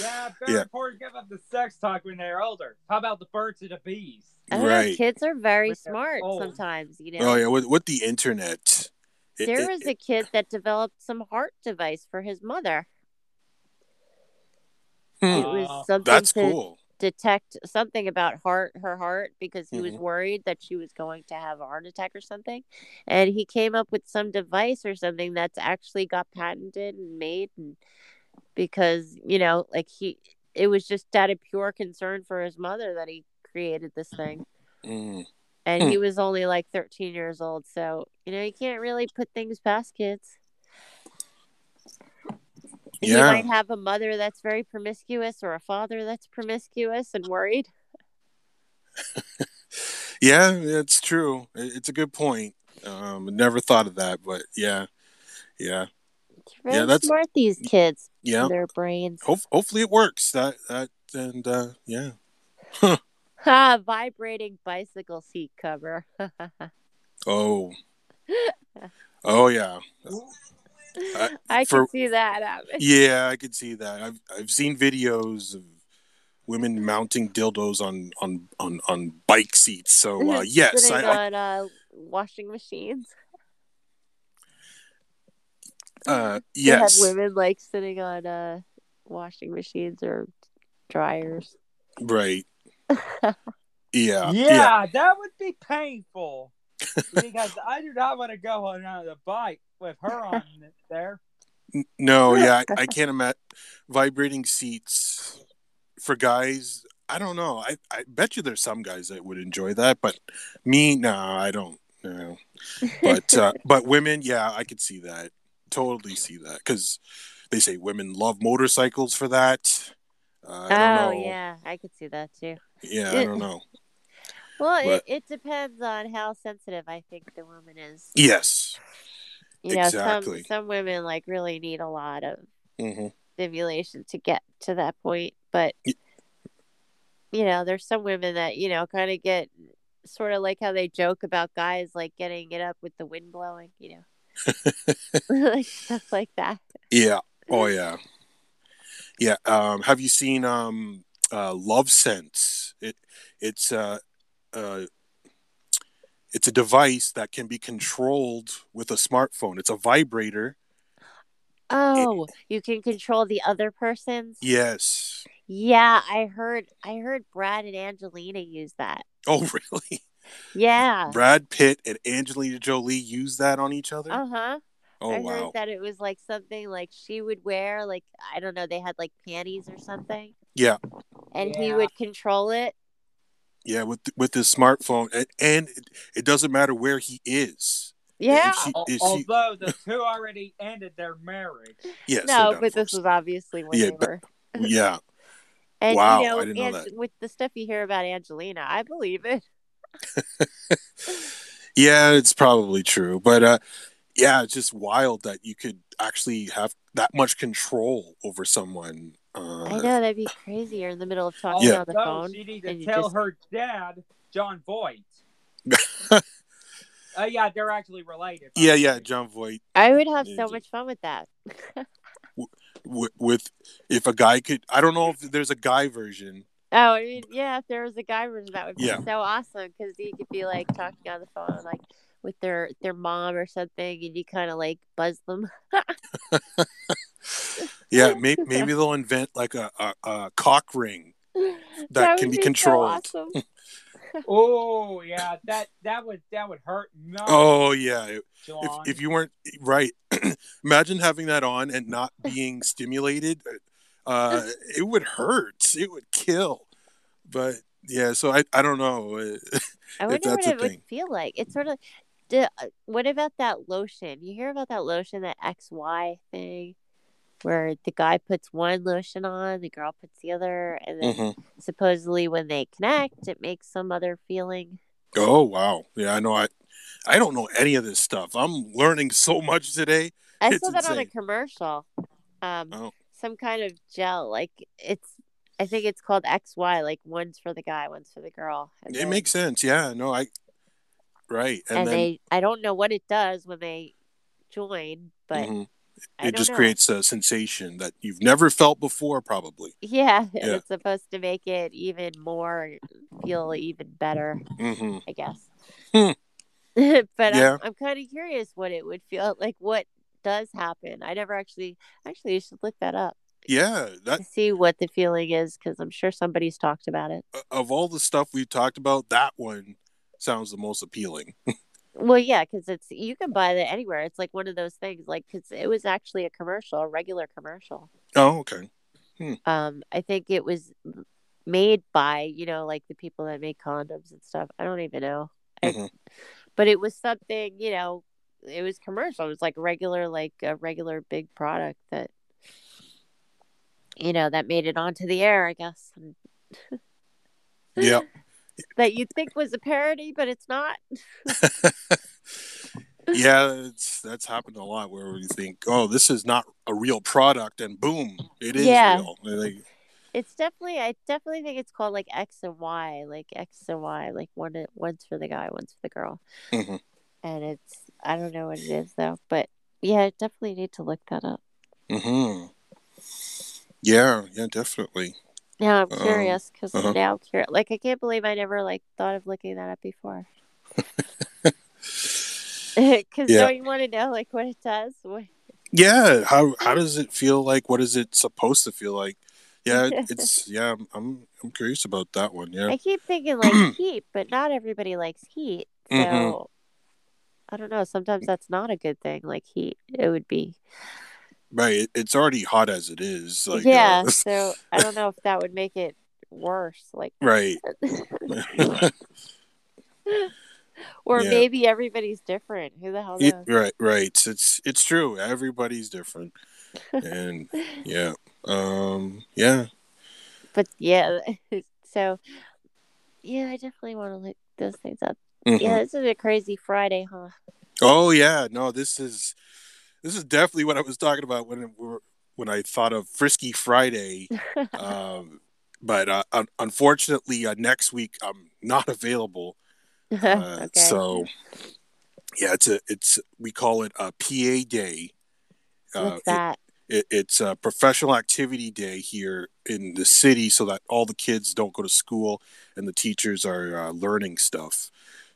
Yeah, very Yeah. important to give up the sex talk when they're older. How about the birds and the bees? I right kids are very When smart sometimes, you know. oh yeah with, with the internet it- there it- was a kid that developed some heart device for his mother. Hmm. It was something That's to cool. Detect something about heart her heart because he was Mhm. worried that she was going to have a heart attack or something and he came up with some device or something that's actually got patented and made and because you know like he it was just out of pure concern for his mother that he created this thing Mm. and Hmm. he was only like 13 years old so you know you can't really put things past kids Yeah. might have a mother that's very promiscuous or a father that's promiscuous and worried. Yeah, it's true. It's a good point. Um, never thought of that, but yeah, yeah, Yeah, that's- smart, these kids. yeah. Their brains. Hope, hopefully it works. That that and uh, yeah. Ha! Vibrating bicycle seat cover. Oh. Oh yeah. I- I for- can see that happen. Yeah, I could see that. I've I've seen videos of women mounting dildos on on on, on bike seats. So uh, yes, Sitting I, I on uh, washing machines. uh, They yes, had women like sitting on uh, washing machines or dryers. right. Yeah, yeah, that would be painful because I do not want to go on the bike with her on there. No, yeah, I, I can't imagine vibrating seats for guys. I don't know. I, I bet you there's some guys that would enjoy that, but me, no, I don't. No, but uh, but women, yeah, I could see that. Totally see that because they say women love motorcycles for that. Uh, I don't oh know. yeah, I could see that too. Yeah, I don't know. Well, But- it, it depends on how sensitive I think the woman is. Yes. You know, Exactly. some some women like really need a lot of hmm stimulation to get to that point, but Y- you know, there's some women that you know kind of get sort of like how they joke about guys like getting it up with the wind blowing, you know, like stuff like that. Yeah. Oh yeah. Yeah. Um, have you seen um, uh, Lovense? It it's uh, uh, it's a device that can be controlled with a smartphone. It's a vibrator. Oh, you can control the other person's. Yes. Yeah, I heard. I heard Brad and Angelina use that. Oh really? Yeah. Brad Pitt and Angelina Jolie use that on each other. Uh huh. oh I wow. heard that it was like something like she would wear, like I don't know, they had like panties or something, Yeah. and he would control it. Yeah. With with his smartphone, and, and it, it doesn't matter where he is. Yeah. She, she, Although the two already ended their marriage. yes. no, they're but this was obviously when Yeah, they but- were. yeah. And Wow, you know, I didn't know and that. with the stuff you hear about Angelina, I believe it. Yeah, it's probably true, but uh, yeah, it's just wild that you could actually have that much control over someone. Uh, I know that'd be crazy. You're in the middle of talking Yeah. on the Although phone. she need to and you tell just- her dad, Jon Voight. uh, yeah, they're actually related. Yeah, yeah, Jon Voight. I would have so much fun with that. W- with if a guy could, I don't know if there's a guy version. Oh, I mean, yeah, if there was a guy version, that would be Yeah. so awesome because he could be like talking on the phone, like with their their mom or something, and you kind of like buzz them. Yeah, maybe maybe they'll invent like a, a, a cock ring. that, can would be so controlled. awesome. Oh yeah, that that would that would hurt. No, Oh yeah, if if you weren't right, imagine having that on and not being stimulated. Uh, it would hurt. It would kill. But yeah, so I I don't know. I wonder what that's a it would feel like. It's sort of. D- uh, What about that lotion? You hear about that lotion, that XY thing, where the guy puts one lotion on, the girl puts the other, and then Mhm. supposedly when they connect, it makes some other feeling. Oh wow, yeah, I know. I I don't know any of this stuff. I'm learning so much today. I It's saw that on a commercial. Um, Oh. some kind of gel. Like it's, I think it's called XY. Like one's for the guy, one's for the girl. It then- makes sense. Yeah, no, I right, and, And, then they, I don't know what it does when they join, but mhm, I it just know. creates a sensation that you've never felt before, probably. Yeah, and Yeah. it's supposed to make it even more feel even better, hmm I guess. Hmm. but Yeah. I'm, I'm kind of curious what it would feel like. What does happen? I never actually. Actually, you should look that up Yeah, that see what the feeling is, because I'm sure somebody's talked about it. of all the stuff we've talked about, that one sounds the most appealing. Well, yeah, because it's you can buy that anywhere. It's like one of those things, like because it was actually a commercial, a regular commercial. Oh, okay. Um, I think it was made by you know like the people that make condoms and stuff. I don't even know, I- Mhm. but it was something you know. It was commercial. It was like regular, like a regular big product that you know, that made it onto the air, I guess. Yeah. That you'd think was a parody, but it's not. yeah, it's that's happened a lot where you think, oh, this is not a real product, and boom, it is Yeah. real. They- It's definitely, I definitely think it's called like X and Y, like X and Y, like one, one's for the guy, one's for the girl. Mhm. And it's, I don't know what it is though, but yeah, I definitely need to look that up. Mhm. Yeah, yeah, definitely. Now I'm Um, curious because uh-huh. now I'm curious. Like I can't believe I never like thought of looking that up before. Because Yeah. don't you want to know like what it does? What, Yeah, how how does it feel like? What is it supposed to feel like? Yeah, it's yeah. I'm I'm, I'm curious about that one. Yeah. I keep thinking like heat, but not everybody likes heat. So Mhm. I don't know. Sometimes that's not a good thing. Like heat, it would be. Right. It's already hot as it is. Like yeah. uh, so I don't know if that would make it worse. Like, right. or Yeah. maybe everybody's different. Who the hell It- right. Right. It's it's true. Everybody's different. And yeah. Um. Yeah. But yeah. So yeah, I definitely want to look those things up. Mhm. Yeah, this is a crazy Friday, huh? Oh yeah. No. This is this is definitely what I was talking about when when I thought of Frisky Friday. um, but uh, un- unfortunately, uh, next week I'm not available. Uh, okay. So yeah, it's a it's we call it a PA day. Uh, What's that? it, it's a professional activity day here in the city, so that all the kids don't go to school and the teachers are uh, learning stuff.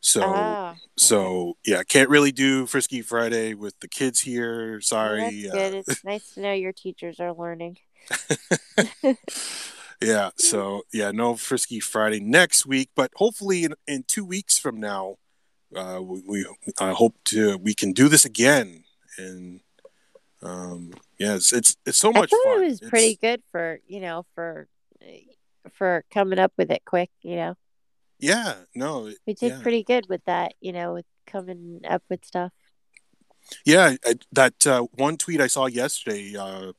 So oh, so yeah, can't really do Frisky Friday with the kids here. well, Sorry. that's good. It's nice to know your teachers are learning. Uh, yeah. So yeah, no Frisky Friday next week, but hopefully in, in two weeks from now, uh, we, we I hope to we can do this again. And um, yeah, it's it's, it's so I much thought fun. it was It's- pretty good for you know for for coming up with it quick. You know, Yeah. No. we did yeah. pretty good with that. You know, with coming up with stuff. Yeah, I, that uh, one tweet I saw yesterday uh,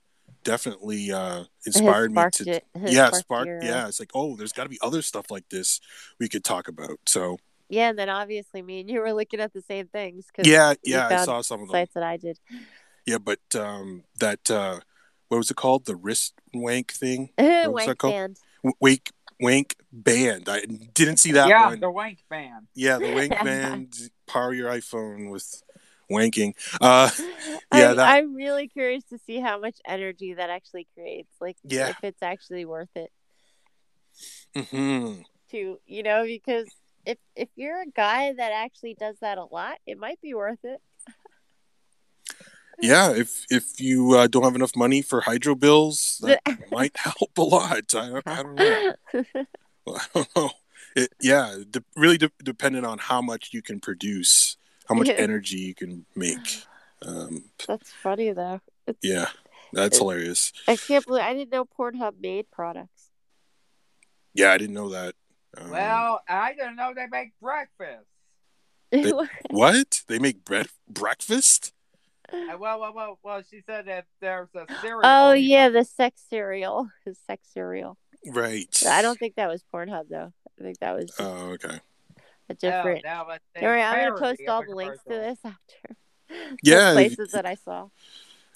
definitely uh, inspired me sparked to. it. Yeah, sparked spark. your, uh, Yeah, it's like, oh, there's got to be other stuff like this we could talk about. So yeah, and then obviously me and you were looking at the same things. 'cause yeah, yeah, I saw some of the sites that I did. Yeah, but um, that uh, what was it called? The wrist wank thing, was Wank that called? band. W- wake wank band. I didn't see that one. yeah, one. the Wank Band. Yeah, the wank band. Power your iPhone with wanking. Uh, Yeah, I'm, that- I'm really curious to see how much energy that actually creates. Like, Yeah. if it's actually worth it mhm. to, you know, because if if you're a guy that actually does that a lot, it might be worth it. Yeah, if if you uh, don't have enough money for hydro bills, that might help a lot. I don't, I don't know. I don't know. It, yeah, de- really de- dependent on how much you can produce, how much energy you can make. Um, That's funny though. It's, yeah, that's It- hilarious. I can't believe I didn't know Pornhub made products. Yeah, I didn't know that. Um, Well, I didn't know they make breakfast. They- what? They make bread breakfast? Well, well, well, well. She said that there's a cereal. oh yeah, the sex cereal, the sex cereal. Right. I don't think that was Pornhub though. I think that was Oh, okay. a Oh, different. now it's a I'm gonna post all the links to this after. The Yeah, if- places that I saw.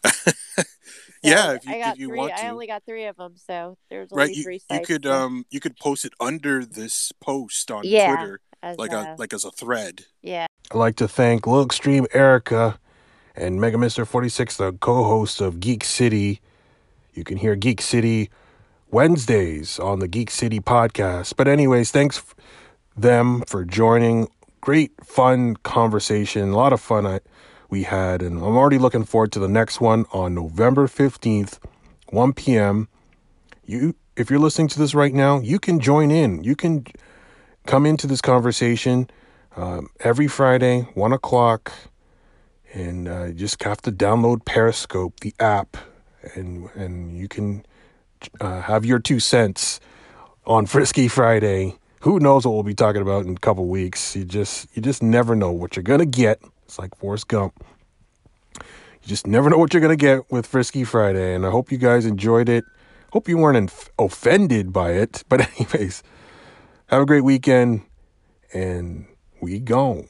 Yeah, if you- I got if you three, want I only got three of them, so there's only Right. You, three you could um you could post it under this post on Yeah. Twitter as like a like as a thread. yeah. I'd like to thank Lil Extreme Erica and Mega Mister 46, the co host of Geek City. You can hear Geek City Wednesdays on the Geek City podcast. But, anyways, thanks f- them for joining. Great, fun conversation. A lot of fun I, we had. And I'm already looking forward to the next one on November 15th, 1 p.m. You, if you're listening to this right now, you can join in. You can come into this conversation um, every Friday, one o'clock, and uh, you just have to download Periscope, the app, and and you can uh, have your two cents on Frisky Friday. Who knows what we'll be talking about in a couple weeks? You just you just never know what you're gonna get. It's like Forrest Gump. You just never know what you're gonna get with Frisky Friday, and I hope you guys enjoyed it. Hope you weren't inf- offended by it. But, anyways, have a great weekend and we gone.